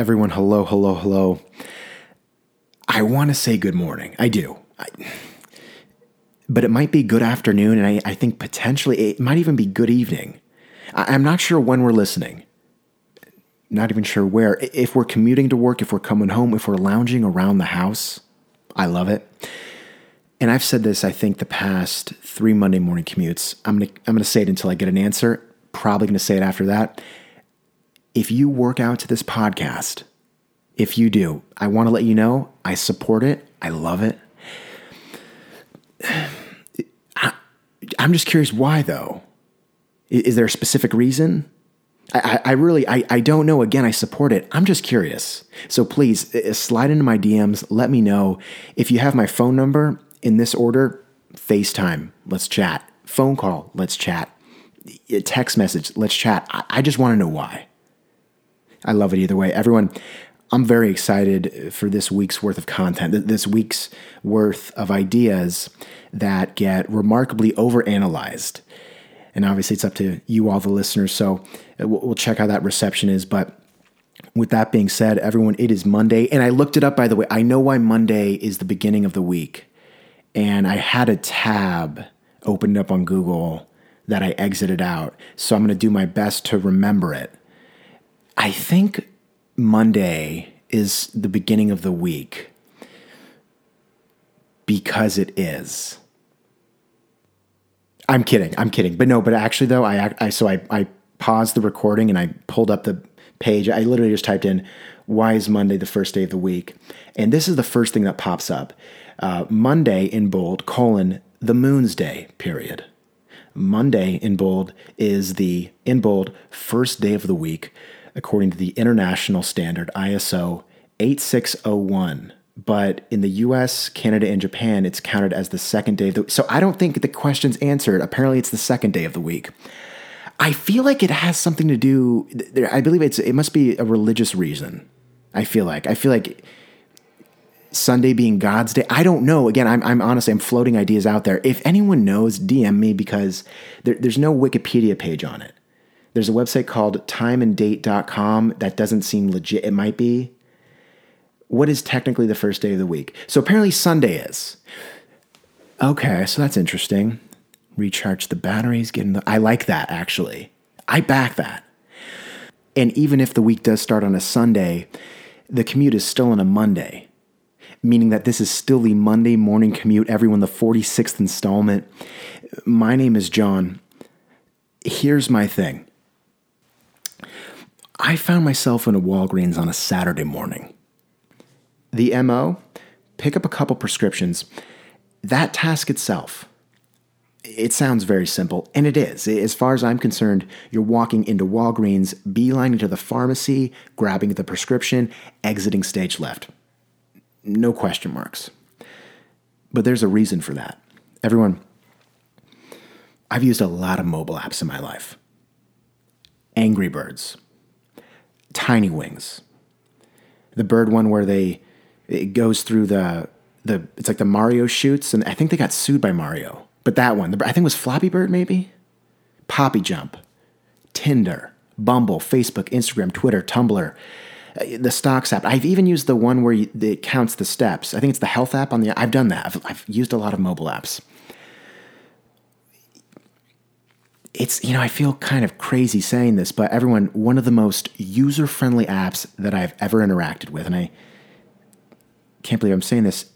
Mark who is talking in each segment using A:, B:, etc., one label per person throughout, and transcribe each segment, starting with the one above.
A: Everyone, hello, hello, hello. I want to say good morning. I do. I, but it might be good afternoon, and I, I, think potentially it might even be good evening. I, I'm not sure when we're listening. Not even sure where. If we're commuting to work, if we're coming home, if we're lounging around the house, I love it. And I've said this, I think, the past three Monday morning commutes. I'm gonna I'm gonna say it until I get an answer. Probably gonna say it after that if you work out to this podcast, if you do, I want to let you know I support it. I love it. I, am just curious why, though. Is, is there a specific reason? I, I, really, I, I don't know. Again, I support it. I'm just curious. So please uh, uh, slide into my DMs. Let me know. If you have my phone number in this order, FaceTime, let's chat. Phone call, let's chat. Text message, let's chat. I, I just want to know why. I love it either way. Everyone, I'm very excited for this week's worth of content, this week's worth of ideas that get remarkably overanalyzed. And obviously, it's up to you, all the listeners. So uh, we'll check how that reception is. But with that being said, everyone, it is Monday. And I looked it up, by the way. I know why Monday is the beginning of the week. And I had a tab opened up on Google that I exited out. So I'm going to do my best to remember it. I think Monday is the beginning of the week because it is. I'm kidding. I'm kidding. But no, but actually though, I, I so I, I paused the recording and I pulled up the page. I literally just typed in why is Monday the first day of the week? And this is the first thing that pops up. Uh, Monday in bold, colon, the moon's day, period. Monday in bold is the, in bold, first day of the week, according to the international standard ISO 8601. But in the US, Canada, and Japan, it's counted as the second day of the week. So I don't think the question's answered. Apparently, it's the second day of the week. I feel like it has something to do. I believe it's it must be a religious reason. I feel like I feel like Sunday being God's day. I don't know. Again, I'm, I'm honestly I'm floating ideas out there. If anyone knows, DM me because there, there's no Wikipedia page on it. There's a website called timeanddate.com that doesn't seem legit. It might be. What is technically the first day of the week? So apparently Sunday is. Okay, so that's interesting. Recharge the batteries, get in the. I like that actually. I back that. And even if the week does start on a Sunday, the commute is still on a Monday, meaning that this is still the Monday morning commute, everyone, the 46th installment. My name is John. Here's my thing I found myself in a Walgreens on a Saturday morning. The MO pick up a couple prescriptions. That task itself, it sounds very simple, and it is. As far as I'm concerned, you're walking into Walgreens, beelining to the pharmacy, grabbing the prescription, exiting stage left. No question marks. But there's a reason for that. Everyone, I've used a lot of mobile apps in my life. Angry Birds, Tiny Wings. The bird one where they it goes through the the it's like the Mario shoots, and I think they got sued by Mario. But that one, the, I think was Flappy Bird, maybe. Poppy Jump, Tinder, Bumble, Facebook, Instagram, Twitter, Tumblr, uh, the Stocks app. I've even used the one where you, it counts the steps. I think it's the Health app on the. I've done that. I've, I've used a lot of mobile apps. It's you know I feel kind of crazy saying this, but everyone, one of the most user friendly apps that I've ever interacted with, and I can't believe I'm saying this.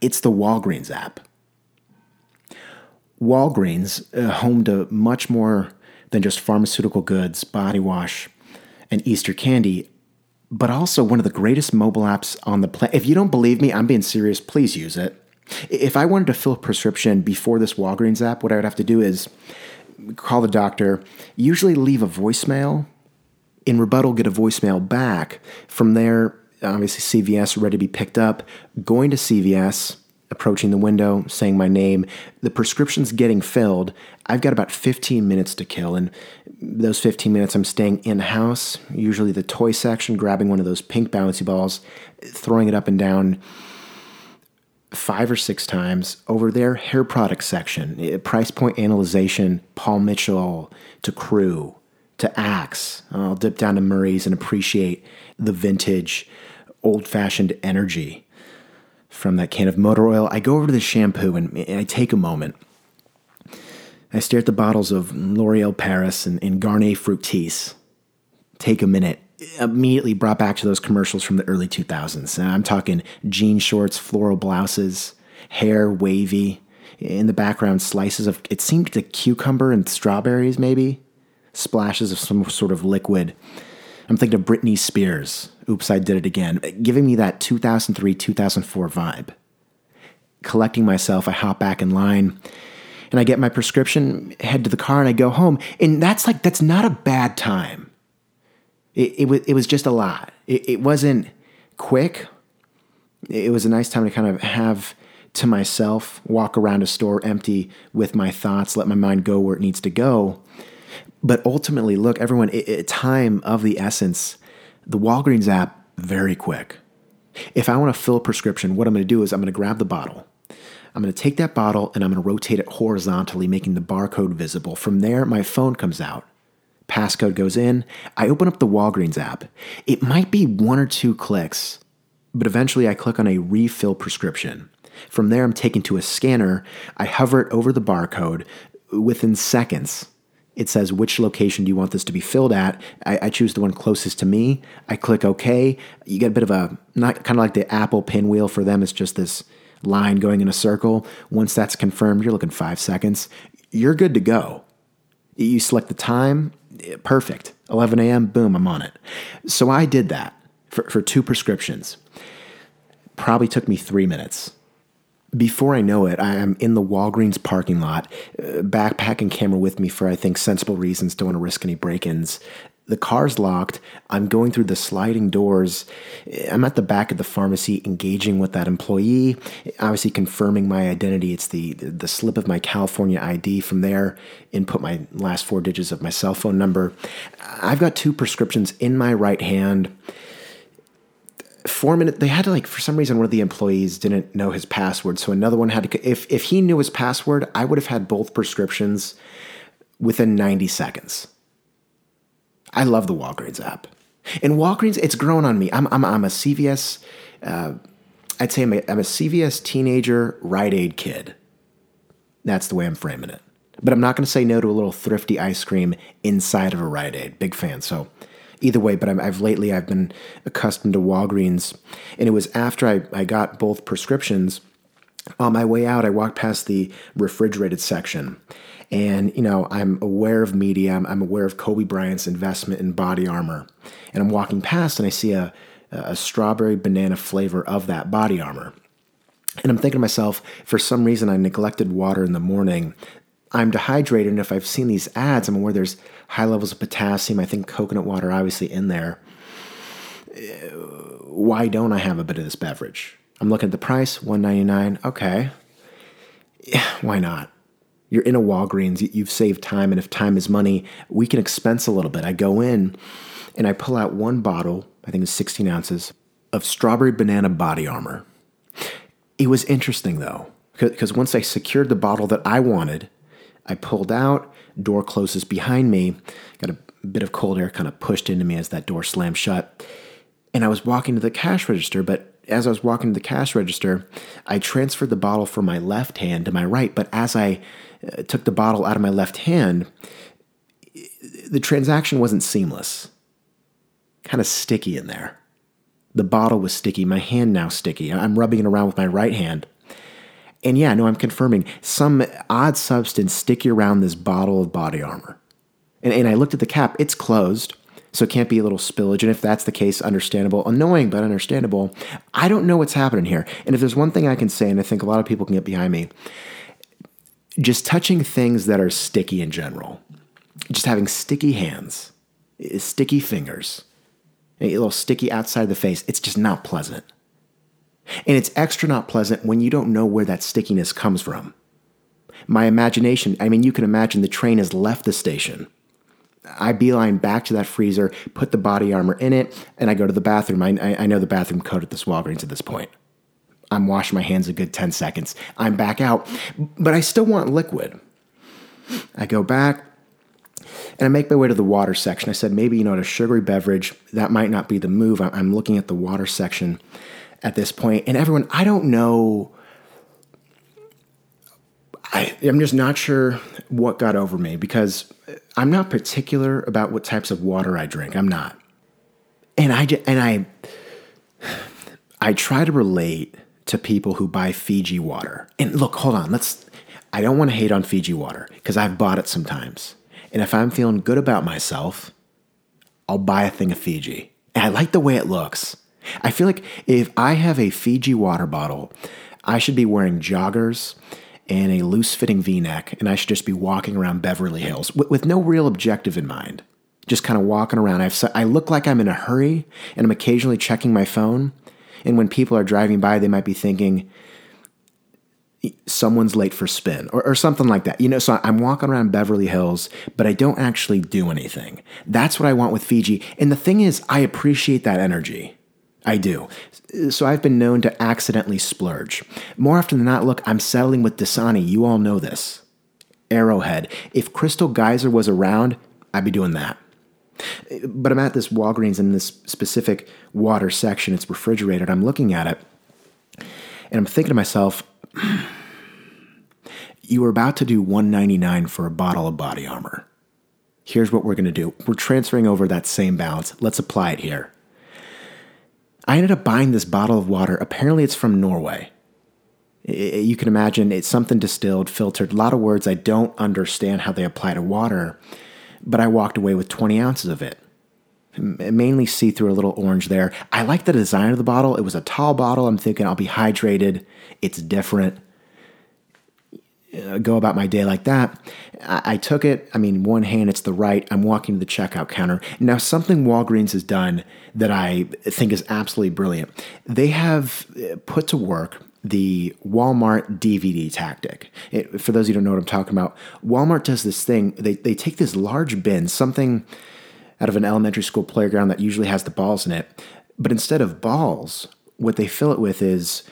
A: It's the Walgreens app. Walgreens, uh, home to much more than just pharmaceutical goods, body wash, and Easter candy, but also one of the greatest mobile apps on the planet. If you don't believe me, I'm being serious. Please use it. If I wanted to fill a prescription before this Walgreens app, what I would have to do is call the doctor, usually leave a voicemail. In rebuttal, get a voicemail back. From there, obviously CVS ready to be picked up. Going to CVS, approaching the window, saying my name. The prescription's getting filled. I've got about 15 minutes to kill. And those 15 minutes, I'm staying in house, usually the toy section, grabbing one of those pink bouncy balls, throwing it up and down five or six times over their hair product section, eh, price point analyzation, Paul Mitchell to Crew to Axe. I'll dip down to Murray's and appreciate the vintage, old fashioned energy from that can of motor oil. I go over to the shampoo and, and I take a moment. I stare at the bottles of L'Oreal Paris and, and Garnier Fructis. Take a minute immediately brought back to those commercials from the early 2000s. I'm talking jean shorts, floral blouses, hair wavy. In the background, slices of it seemed like cucumber and strawberries, maybe splashes of some sort of liquid. I'm thinking of Britney Spears. Oops, I did it again. Giving me that 2003 2004 vibe. Collecting myself, I hop back in line and I get my prescription, head to the car, and I go home. And that's like, that's not a bad time it, it was it was just a lot. It, it wasn't quick. It was a nice time to kind of have to myself, walk around a store empty with my thoughts, let my mind go where it needs to go. But ultimately, look, everyone, it, it, time of the essence, the Walgreens app, very quick. If I want to fill a prescription, what I'm going to do is I'm going to grab the bottle. I'm going to take that bottle and I'm going to rotate it horizontally, making the barcode visible. From there, my phone comes out. Passcode goes in. I open up the Walgreens app. It might be one or two clicks, but eventually I click on a refill prescription. From there, I'm taken to a scanner. I hover it over the barcode. Within seconds, it says which location do you want this to be filled at. I, I, choose the one closest to me. I click OK. You get a bit of a not kind of like the Apple pinwheel for them. It's just this line going in a circle. Once that's confirmed, you're looking five seconds. You're good to go. You select the time, perfect. 11 a.m., boom, I'm on it. So I did that for, for two prescriptions. Probably took me three minutes. Before I know it, I am in the Walgreens parking lot, uh, backpack and camera with me for, I think, sensible reasons. Don't want to risk any break ins the car's locked. I'm going through the sliding doors. I'm at the back of the pharmacy engaging with that employee, obviously confirming my identity. It's the, the slip of my California ID. From there, input my last four digits of my cell phone number. I've got two prescriptions in my right hand. Four minutes, they had to like, for some reason, one of the employees didn't know his password. So another one had to, if, if he knew his password, I would have had both prescriptions within 90 seconds I love the Walgreens app. And Walgreens, it's grown on me. I'm, I'm, I'm a CVS, uh, I'd say I'm a, I'm a CVS teenager Rite Aid kid. That's the way I'm framing it. But I'm not going to say no to a little thrifty ice cream inside of a Rite Aid. Big fan. So either way, but i have lately I've been accustomed to Walgreens, and it was after I, I got both prescriptions. On my way out, I walked past the refrigerated section, and, you know, I'm aware of media, I'm, I'm aware of Kobe Bryant's investment in body armor. And I'm walking past and I see a, a strawberry banana flavor of that body armor. And I'm thinking to myself, for some reason, I neglected water in the morning. I'm dehydrated, and if I've seen these ads, I'm aware there's high levels of potassium. I think coconut water, obviously, in there. Uh, why don't I have a bit of this beverage? I'm looking at the price, 199 Okay, yeah, why not? You're in a Walgreens, you've saved time, and if time is money, we can expense a little bit. I go in and I pull out one bottle, I think it's 16 ounces, of strawberry banana body armor. It was interesting though, because once I secured the bottle that I wanted, I pulled out, door closes behind me, got a bit of cold air kind of pushed into me as that door slammed shut. And I was walking to the cash register, but as I was walking to the cash register, I transferred the bottle from my left hand to my right. But as I uh, took the bottle out of my left hand, the transaction wasn't seamless. Kind of sticky in there. The bottle was sticky. My hand now sticky. I'm rubbing it around with my right hand. And yeah, no, I'm confirming some odd substance sticky around this bottle of body armor. And, and I looked at the cap, it's closed. So it can't be a little spillage. And if that's the case, understandable. Annoying, but understandable. I don't know what's happening here. And if there's one thing I can say, and I think a lot of people can get behind me, just touching things that are sticky in general, just having sticky hands, eh, sticky fingers, a little sticky outside the face, it's just not pleasant. And it's extra not pleasant when you don't know where that stickiness comes from. My imagination, I mean, you can imagine the train has left the station I beeline back to that freezer, put the body armor in it, and I go to the bathroom. I, I know the bathroom code at this Walgreens at this point. I'm washing my hands a good 10 seconds. I'm back out, but I still want liquid. I go back. And I make my way to the water section. I said, maybe, you know, at a sugary beverage, that might not be the move. I'm looking at the water section at this point. And everyone, I don't know. I, I'm just not sure what got over me because I'm not particular about what types of water I drink. I'm not. And I, and I, I try to relate to people who buy Fiji water. And look, hold on. Let's, I don't want to hate on Fiji water because I've bought it sometimes. And if I'm feeling good about myself, I'll buy a thing of Fiji. And I like the way it looks. I feel like if I have a Fiji water bottle, I should be wearing joggers and a loose fitting v neck, and I should just be walking around Beverly Hills with, with no real objective in mind. Just kind of walking around. I've, I look like I'm in a hurry, and I'm occasionally checking my phone. And when people are driving by, they might be thinking, someone's late for spin or, or, something like that. You know, so I'm walking around Beverly Hills, but I don't actually do anything. That's what I want with Fiji. And the thing is, I appreciate that energy. I do. So I've been known to accidentally splurge. More often than not, look, I'm settling with Dasani. You all know this. Arrowhead. If Crystal Geyser was around, I'd be doing that. But I'm at this Walgreens in this specific water section. It's refrigerated. I'm looking at it and I'm thinking to myself, you were about to do 199 for a bottle of body armor. Here's what we're going to do. We're transferring over that same balance. Let's apply it here. I ended up buying this bottle of water. Apparently, it's from Norway. You can imagine it's something distilled, filtered, a lot of words I don't understand how they apply to water, but I walked away with 20 ounces of it. Mainly see through a little orange there. I like the design of the bottle. It was a tall bottle. I'm thinking I'll be hydrated. It's different. Go about my day like that. I, I took it. I mean, one hand, it's the right. I'm walking to the checkout counter. Now, something Walgreens has done that I think is absolutely brilliant. They have uh, put to work the Walmart DVD tactic. It, for those of you who don't know what I'm talking about, Walmart does this thing. They, they take this large bin, something out of an elementary school playground that usually has the balls in it, but instead of balls, what they fill it with is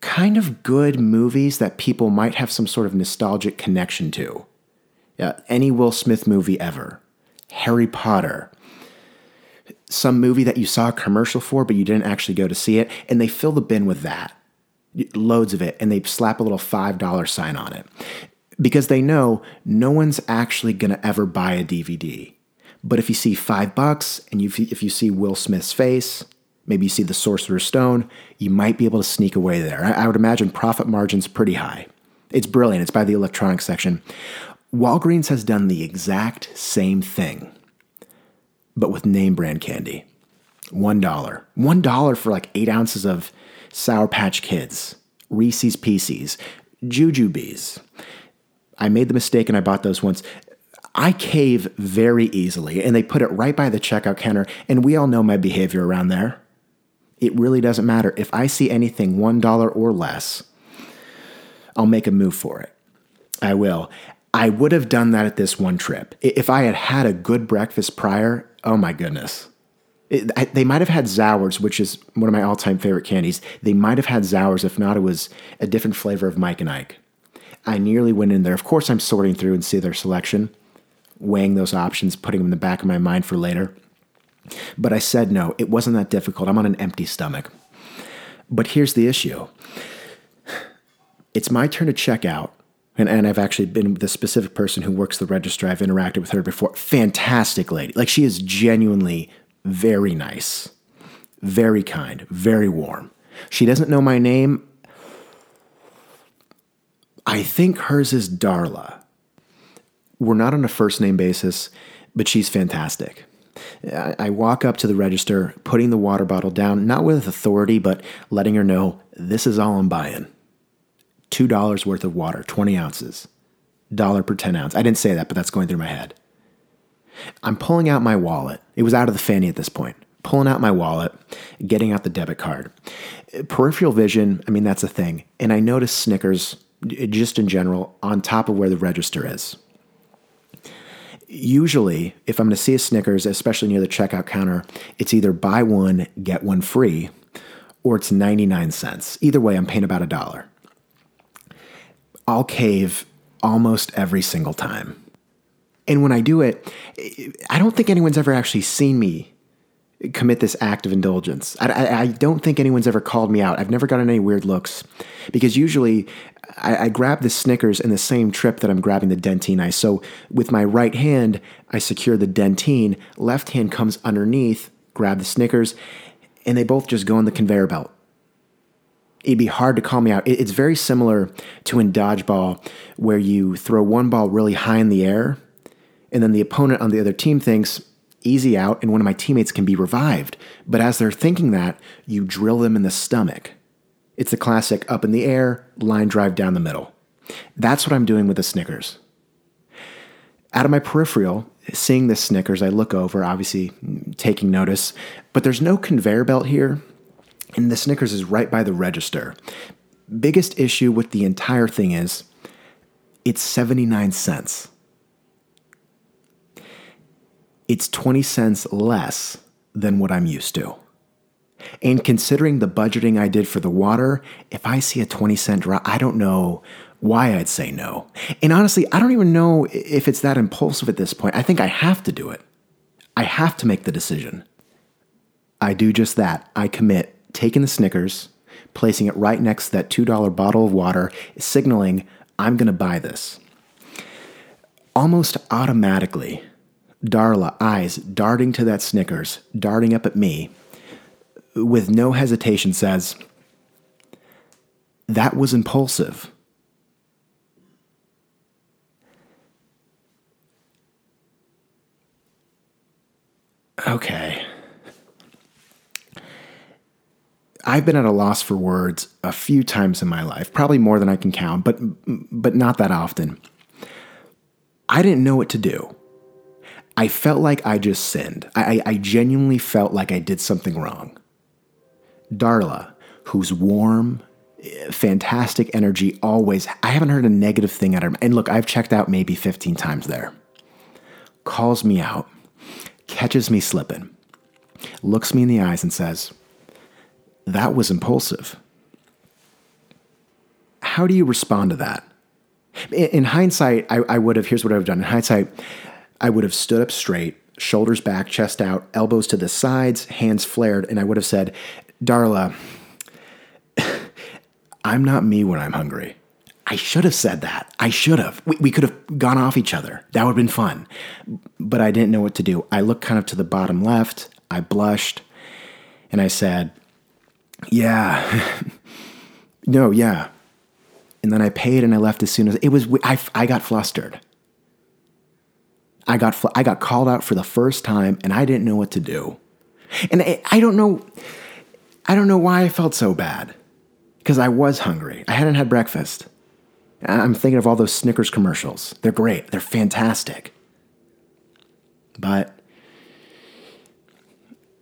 A: kind of good movies that people might have some sort of nostalgic connection to. Yeah, any Will Smith movie ever, Harry Potter, some movie that you saw a commercial for but you didn't actually go to see it, and they fill the bin with that. Loads of it, and they slap a little $5 sign on it. Because they know no one's actually gonna ever buy a DVD. But if you see five bucks and you, if you see Will Smith's face, maybe you see the Sorcerer's Stone, you might be able to sneak away there. I, I would imagine profit margin's pretty high. It's brilliant. It's by the electronics section. Walgreens has done the exact same thing, but with name brand candy. $1. $1 for like eight ounces of Sour Patch Kids, Reese's Pieces, Jujubes. I made the mistake and I bought those once. I cave very easily, and they put it right by the checkout counter, and we all know my behavior around there. It really doesn't matter. If I see anything $1 or less, I'll make a move for it. I will. I would have done that at this one trip. If I had had a good breakfast prior, oh my goodness. It, I, they might have had Zours, which is one of my all time favorite candies. They might have had Zours. If not, it was a different flavor of Mike and Ike. I nearly went in there. Of course, I'm sorting through and see their selection, weighing those options, putting them in the back of my mind for later. But I said no, it wasn't that difficult. I'm on an empty stomach. But here's the issue it's my turn to check out. And, and I've actually been the specific person who works the register. I've interacted with her before. Fantastic lady. Like she is genuinely very nice, very kind, very warm. She doesn't know my name. I think hers is Darla. We're not on a first name basis, but she's fantastic. I walk up to the register, putting the water bottle down, not with authority, but letting her know this is all I'm buying. $2 worth of water, 20 ounces, dollar per 10 ounce. I didn't say that, but that's going through my head. I'm pulling out my wallet. It was out of the fanny at this point. Pulling out my wallet, getting out the debit card. Peripheral vision, I mean, that's a thing. And I notice Snickers, just in general, on top of where the register is usually, if I'm going to see a Snickers, especially near the checkout counter, it's either buy one, get one free, or it's 99 cents. Either way, I'm paying about a dollar. I'll cave almost every single time. And when I do it, I don't think anyone's ever actually seen me commit this act of indulgence. I, I, I, don't think anyone's ever called me out. I've never gotten any weird looks because usually I, I, grab the Snickers in the same trip that I'm grabbing the Dentyne Ice. So with my right hand, I secure the Dentyne, left hand comes underneath, grab the Snickers, and they both just go on the conveyor belt. It'd be hard to call me out. It's very similar to in dodgeball, where you throw one ball really high in the air, and then the opponent on the other team thinks, easy out, and one of my teammates can be revived. But as they're thinking that, you drill them in the stomach. It's the classic up in the air, line drive down the middle. That's what I'm doing with the Snickers. Out of my peripheral, seeing the Snickers, I look over, obviously taking notice, but there's no conveyor belt here, and the Snickers is right by the register. Biggest issue with the entire thing is it's 79 cents it's 20 cents less than what I'm used to. And considering the budgeting I did for the water, if I see a 20 cent drop, I don't know why I'd say no. And honestly, I don't even know if it's that impulsive at this point. I think I have to do it. I have to make the decision. I do just that. I commit taking the Snickers, placing it right next to that $2 bottle of water, signaling I'm going to buy this. Almost automatically, Darla, eyes darting to that Snickers, darting up at me, with no hesitation says, That was impulsive. Okay. I've been at a loss for words a few times in my life, probably more than I can count, but but not that often. I didn't know what to do. I felt like I just sinned. I, I genuinely felt like I did something wrong. Darla, who's warm, eh, fantastic energy always, I haven't heard a negative thing at her. And look, I've checked out maybe 15 times there. Calls me out, catches me slipping, looks me in the eyes and says, That was impulsive. How do you respond to that? In hindsight, I, I would have, here's what I would have done. In hindsight, I would have stood up straight, shoulders back, chest out, elbows to the sides, hands flared, and I would have said, Darla, I'm not me when I'm hungry. I should have said that. I should have. We, we could have gone off each other. That would have been fun. But I didn't know what to do. I looked kind of to the bottom left. I blushed and I said, Yeah. no, yeah. And then I paid and I left as soon as it was, I, I got flustered. I got I got called out for the first time and I didn't know what to do. And I, I don't know I don't know why I felt so bad. Because I was hungry. I hadn't had breakfast. I'm thinking of all those Snickers commercials. They're great. They're fantastic. But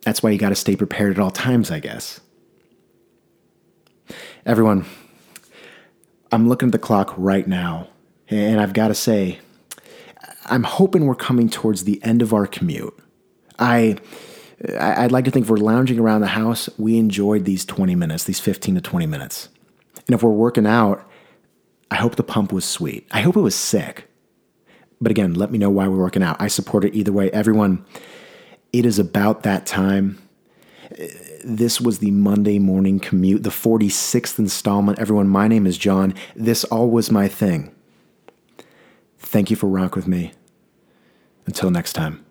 A: that's why you got to stay prepared at all times, I guess. Everyone, I'm looking at the clock right now, and I've got to say, I'm hoping we're coming towards the end of our commute. I I'd like to think if we're lounging around the house, we enjoyed these 20 minutes, these 15 to 20 minutes. And if we're working out, I hope the pump was sweet. I hope it was sick. But again, let me know why we're working out. I support it either way. Everyone, it is about that time. This was the Monday morning commute, the 46th installment. Everyone, my name is John. This all was my thing. Thank you for rock with me. Until next time.